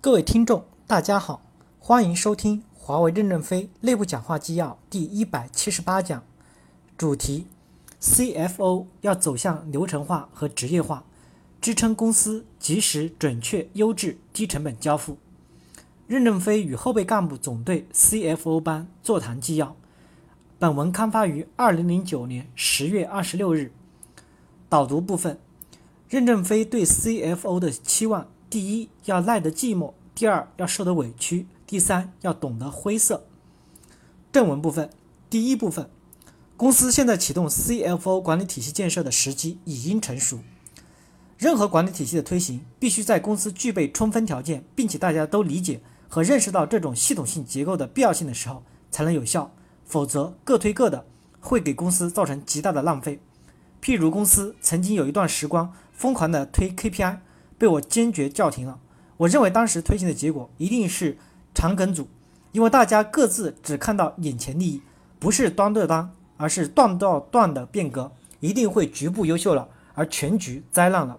各位听众，大家好，欢迎收听华为任正非内部讲话纪要第一百七十八讲，主题：CFO 要走向流程化和职业化，支撑公司及时、准确、优质、低成本交付。任正非与后备干部总队 CFO 班座谈纪要。本文刊发于二零零九年十月二十六日。导读部分：任正非对 CFO 的期望。第一要耐得寂寞，第二要受得委屈，第三要懂得灰色。正文部分，第一部分，公司现在启动 CFO 管理体系建设的时机已经成熟。任何管理体系的推行，必须在公司具备充分条件，并且大家都理解和认识到这种系统性结构的必要性的时候，才能有效。否则，各推各的，会给公司造成极大的浪费。譬如公司曾经有一段时光疯狂的推 KPI。被我坚决叫停了。我认为当时推行的结果一定是长梗阻，因为大家各自只看到眼前利益，不是端对端，而是段到段的变革，一定会局部优秀了，而全局灾难了。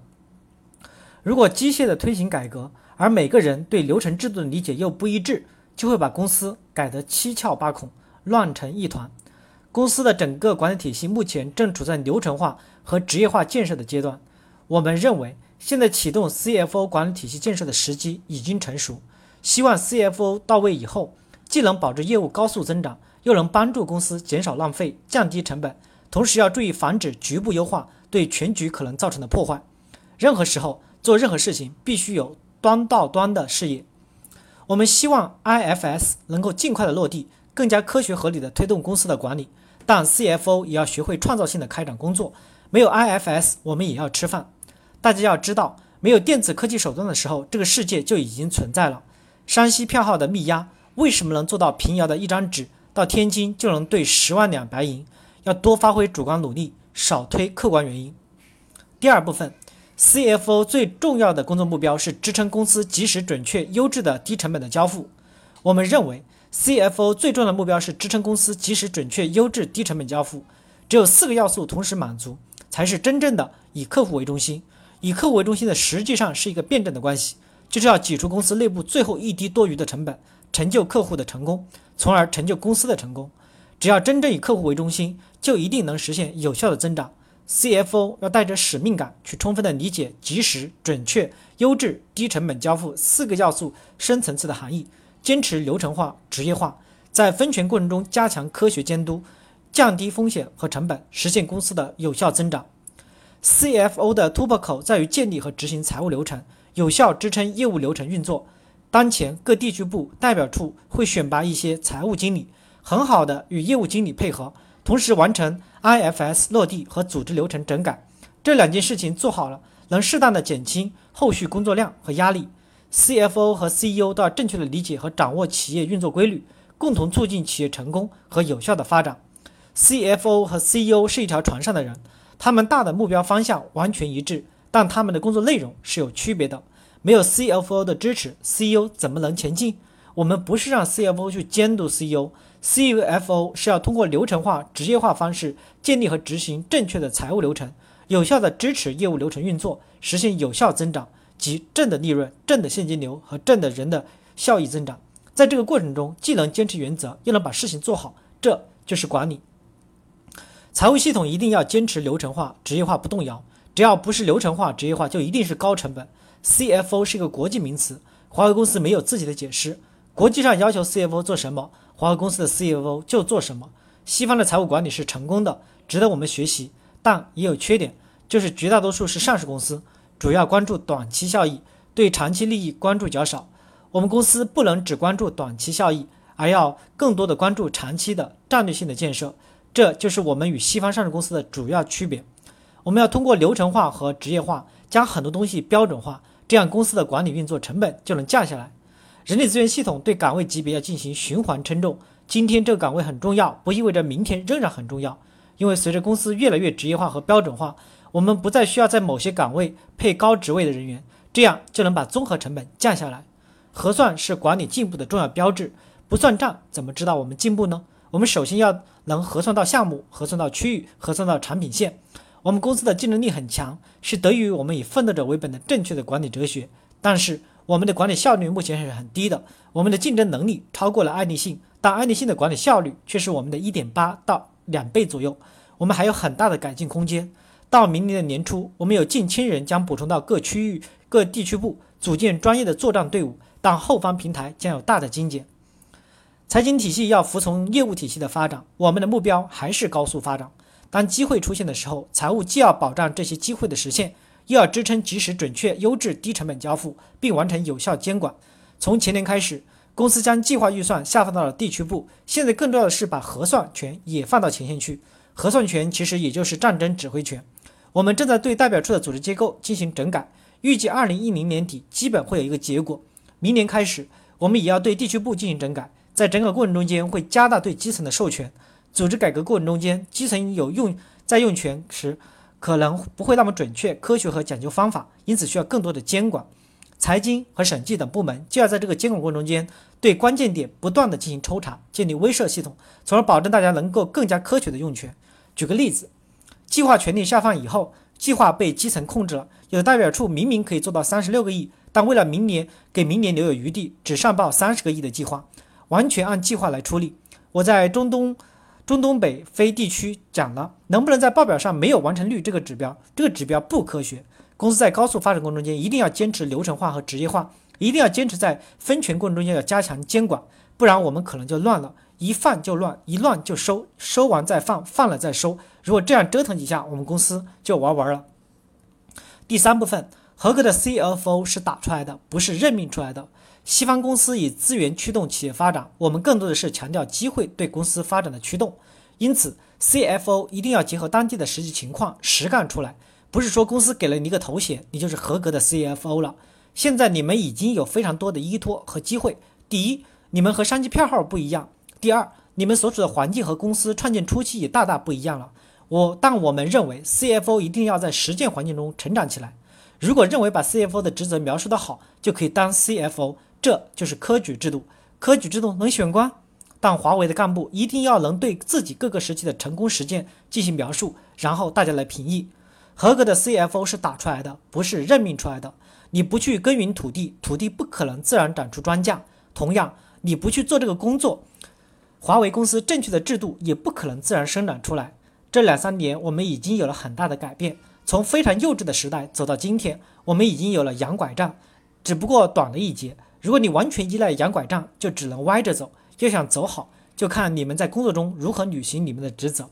如果机械的推行改革，而每个人对流程制度的理解又不一致，就会把公司改得七窍八孔，乱成一团。公司的整个管理体系目前正处在流程化和职业化建设的阶段，我们认为。现在启动 CFO 管理体系建设的时机已经成熟，希望 CFO 到位以后，既能保证业务高速增长，又能帮助公司减少浪费、降低成本，同时要注意防止局部优化对全局可能造成的破坏。任何时候做任何事情，必须有端到端的视野。我们希望 IFS 能够尽快的落地，更加科学合理的推动公司的管理，但 CFO 也要学会创造性的开展工作。没有 IFS，我们也要吃饭。大家要知道，没有电子科技手段的时候，这个世界就已经存在了。山西票号的密押为什么能做到平遥的一张纸到天津就能兑十万两白银？要多发挥主观努力，少推客观原因。第二部分，CFO 最重要的工作目标是支撑公司及时、准确、优质的低成本的交付。我们认为，CFO 最重要的目标是支撑公司及时、准确、优质、低成本交付。只有四个要素同时满足，才是真正的以客户为中心。以客户为中心的实际上是一个辩证的关系，就是要挤出公司内部最后一滴多余的成本，成就客户的成功，从而成就公司的成功。只要真正以客户为中心，就一定能实现有效的增长。CFO 要带着使命感去充分的理解及时、准确、优质、低成本交付四个要素深层次的含义，坚持流程化、职业化，在分权过程中加强科学监督，降低风险和成本，实现公司的有效增长。CFO 的突破口在于建立和执行财务流程，有效支撑业务流程运作。当前各地区部代表处会选拔一些财务经理，很好的与业务经理配合，同时完成 IFS 落地和组织流程整改。这两件事情做好了，能适当的减轻后续工作量和压力。CFO 和 CEO 都要正确的理解和掌握企业运作规律，共同促进企业成功和有效的发展。CFO 和 CEO 是一条船上的人。他们大的目标方向完全一致，但他们的工作内容是有区别的。没有 CFO 的支持，CEO 怎么能前进？我们不是让 CFO 去监督 CEO，CFO 是要通过流程化、职业化方式建立和执行正确的财务流程，有效的支持业务流程运作，实现有效增长及正的利润、正的现金流和正的人的效益增长。在这个过程中，既能坚持原则，又能把事情做好，这就是管理。财务系统一定要坚持流程化、职业化不动摇。只要不是流程化、职业化，就一定是高成本。CFO 是一个国际名词，华为公司没有自己的解释。国际上要求 CFO 做什么，华为公司的 CFO 就做什么。西方的财务管理是成功的，值得我们学习，但也有缺点，就是绝大多数是上市公司，主要关注短期效益，对长期利益关注较少。我们公司不能只关注短期效益，而要更多的关注长期的战略性的建设。这就是我们与西方上市公司的主要区别。我们要通过流程化和职业化，将很多东西标准化，这样公司的管理运作成本就能降下来。人力资源系统对岗位级别要进行循环称重。今天这个岗位很重要，不意味着明天仍然很重要。因为随着公司越来越职业化和标准化，我们不再需要在某些岗位配高职位的人员，这样就能把综合成本降下来。核算是管理进步的重要标志，不算账怎么知道我们进步呢？我们首先要能核算到项目，核算到区域，核算到产品线。我们公司的竞争力很强，是得益于我们以奋斗者为本的正确的管理哲学。但是我们的管理效率目前是很低的，我们的竞争能力超过了爱立信，但爱立信的管理效率却是我们的一点八到两倍左右，我们还有很大的改进空间。到明年的年初，我们有近千人将补充到各区域、各地区部，组建专业的作战队伍，但后方平台将有大的精简。财经体系要服从业务体系的发展，我们的目标还是高速发展。当机会出现的时候，财务既要保障这些机会的实现。又要支撑及时、准确、优质、低成本交付，并完成有效监管。从前年开始，公司将计划预算下放到了地区部，现在更重要的是把核算权也放到前线去。核算权其实也就是战争指挥权。我们正在对代表处的组织结构进行整改，预计二零一零年底基本会有一个结果。明年开始，我们也要对地区部进行整改，在整个过程中间会加大对基层的授权。组织改革过程中间，基层有用在用权时。可能不会那么准确、科学和讲究方法，因此需要更多的监管。财经和审计等部门就要在这个监管过程中间，对关键点不断的进行抽查，建立威慑系统，从而保证大家能够更加科学的用权。举个例子，计划权力下放以后，计划被基层控制了，有的代表处明明可以做到三十六个亿，但为了明年给明年留有余地，只上报三十个亿的计划，完全按计划来处理。我在中东。中东北非地区讲了，能不能在报表上没有完成率这个指标？这个指标不科学。公司在高速发展过程中间，一定要坚持流程化和职业化，一定要坚持在分权过程中间要加强监管，不然我们可能就乱了，一放就乱，一乱就收，收完再放，放了再收。如果这样折腾几下，我们公司就玩完了。第三部分，合格的 CFO 是打出来的，不是任命出来的。西方公司以资源驱动企业发展，我们更多的是强调机会对公司发展的驱动。因此，CFO 一定要结合当地的实际情况实干出来，不是说公司给了你一个头衔，你就是合格的 CFO 了。现在你们已经有非常多的依托和机会。第一，你们和商机票号不一样；第二，你们所处的环境和公司创建初期也大大不一样了。我但我们认为，CFO 一定要在实践环境中成长起来。如果认为把 CFO 的职责描述得好就可以当 CFO。这就是科举制度，科举制度能选官，但华为的干部一定要能对自己各个时期的成功实践进行描述，然后大家来评议。合格的 CFO 是打出来的，不是任命出来的。你不去耕耘土地，土地不可能自然长出庄稼。同样，你不去做这个工作，华为公司正确的制度也不可能自然生长出来。这两三年，我们已经有了很大的改变，从非常幼稚的时代走到今天，我们已经有了洋拐杖，只不过短了一截。如果你完全依赖洋拐杖，就只能歪着走。要想走好，就看你们在工作中如何履行你们的职责。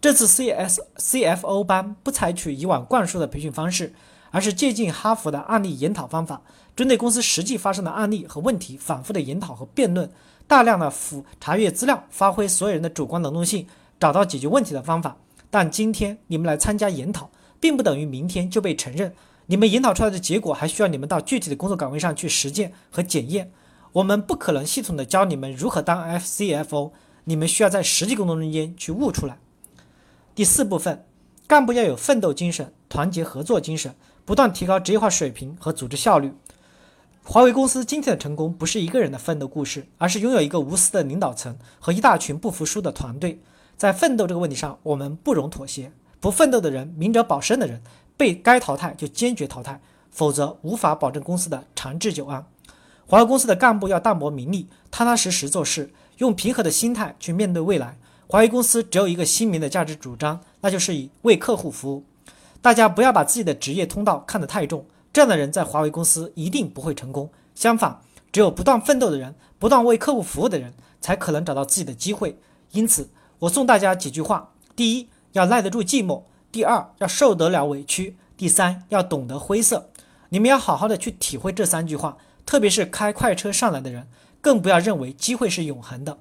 这次 C S C F O 班不采取以往灌输的培训方式，而是借鉴哈佛的案例研讨方法，针对公司实际发生的案例和问题，反复的研讨和辩论，大量的复查阅资料，发挥所有人的主观能动性，找到解决问题的方法。但今天你们来参加研讨，并不等于明天就被承认。你们研讨出来的结果还需要你们到具体的工作岗位上去实践和检验。我们不可能系统的教你们如何当 FCFO，你们需要在实际工作中间去悟出来。第四部分，干部要有奋斗精神、团结合作精神，不断提高职业化水平和组织效率。华为公司今天的成功不是一个人的奋斗故事，而是拥有一个无私的领导层和一大群不服输的团队。在奋斗这个问题上，我们不容妥协。不奋斗的人，明哲保身的人。被该淘汰就坚决淘汰，否则无法保证公司的长治久安。华为公司的干部要淡泊名利，踏踏实实做事，用平和的心态去面对未来。华为公司只有一个鲜明的价值主张，那就是以为客户服务。大家不要把自己的职业通道看得太重，这样的人在华为公司一定不会成功。相反，只有不断奋斗的人，不断为客户服务的人，才可能找到自己的机会。因此，我送大家几句话：第一，要耐得住寂寞。第二要受得了委屈，第三要懂得灰色。你们要好好的去体会这三句话，特别是开快车上来的人，更不要认为机会是永恒的。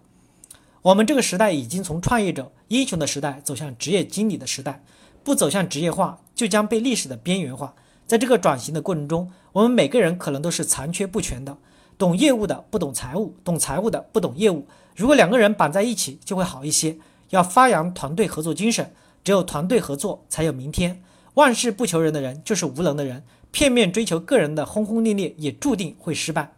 我们这个时代已经从创业者英雄的时代走向职业经理的时代，不走向职业化，就将被历史的边缘化。在这个转型的过程中，我们每个人可能都是残缺不全的，懂业务的不懂财务，懂财务的不懂业务。如果两个人绑在一起，就会好一些。要发扬团队合作精神。只有团队合作，才有明天。万事不求人的人，就是无能的人。片面追求个人的轰轰烈烈，也注定会失败。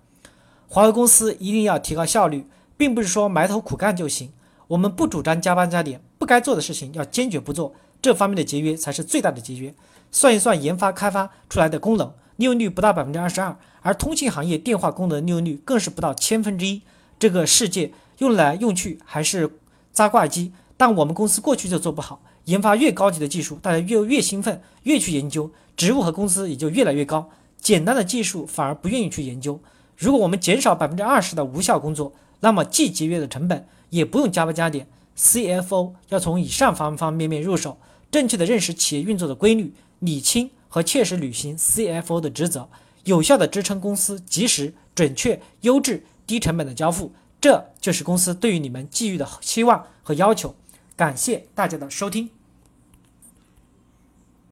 华为公司一定要提高效率，并不是说埋头苦干就行。我们不主张加班加点，不该做的事情要坚决不做。这方面的节约才是最大的节约。算一算研发开发出来的功能，利用率不到百分之二十二，而通信行业电话功能利用率更是不到千分之一。这个世界用来用去还是扎挂机，但我们公司过去就做不好。研发越高级的技术，大家越越兴奋，越去研究，职务和工资也就越来越高。简单的技术反而不愿意去研究。如果我们减少百分之二十的无效工作，那么既节约了成本，也不用加班加点。CFO 要从以上方方面面入手，正确的认识企业运作的规律，理清和切实履行 CFO 的职责，有效的支撑公司及时、准确、优质、低成本的交付。这就是公司对于你们寄予的期望和要求。感谢大家的收听。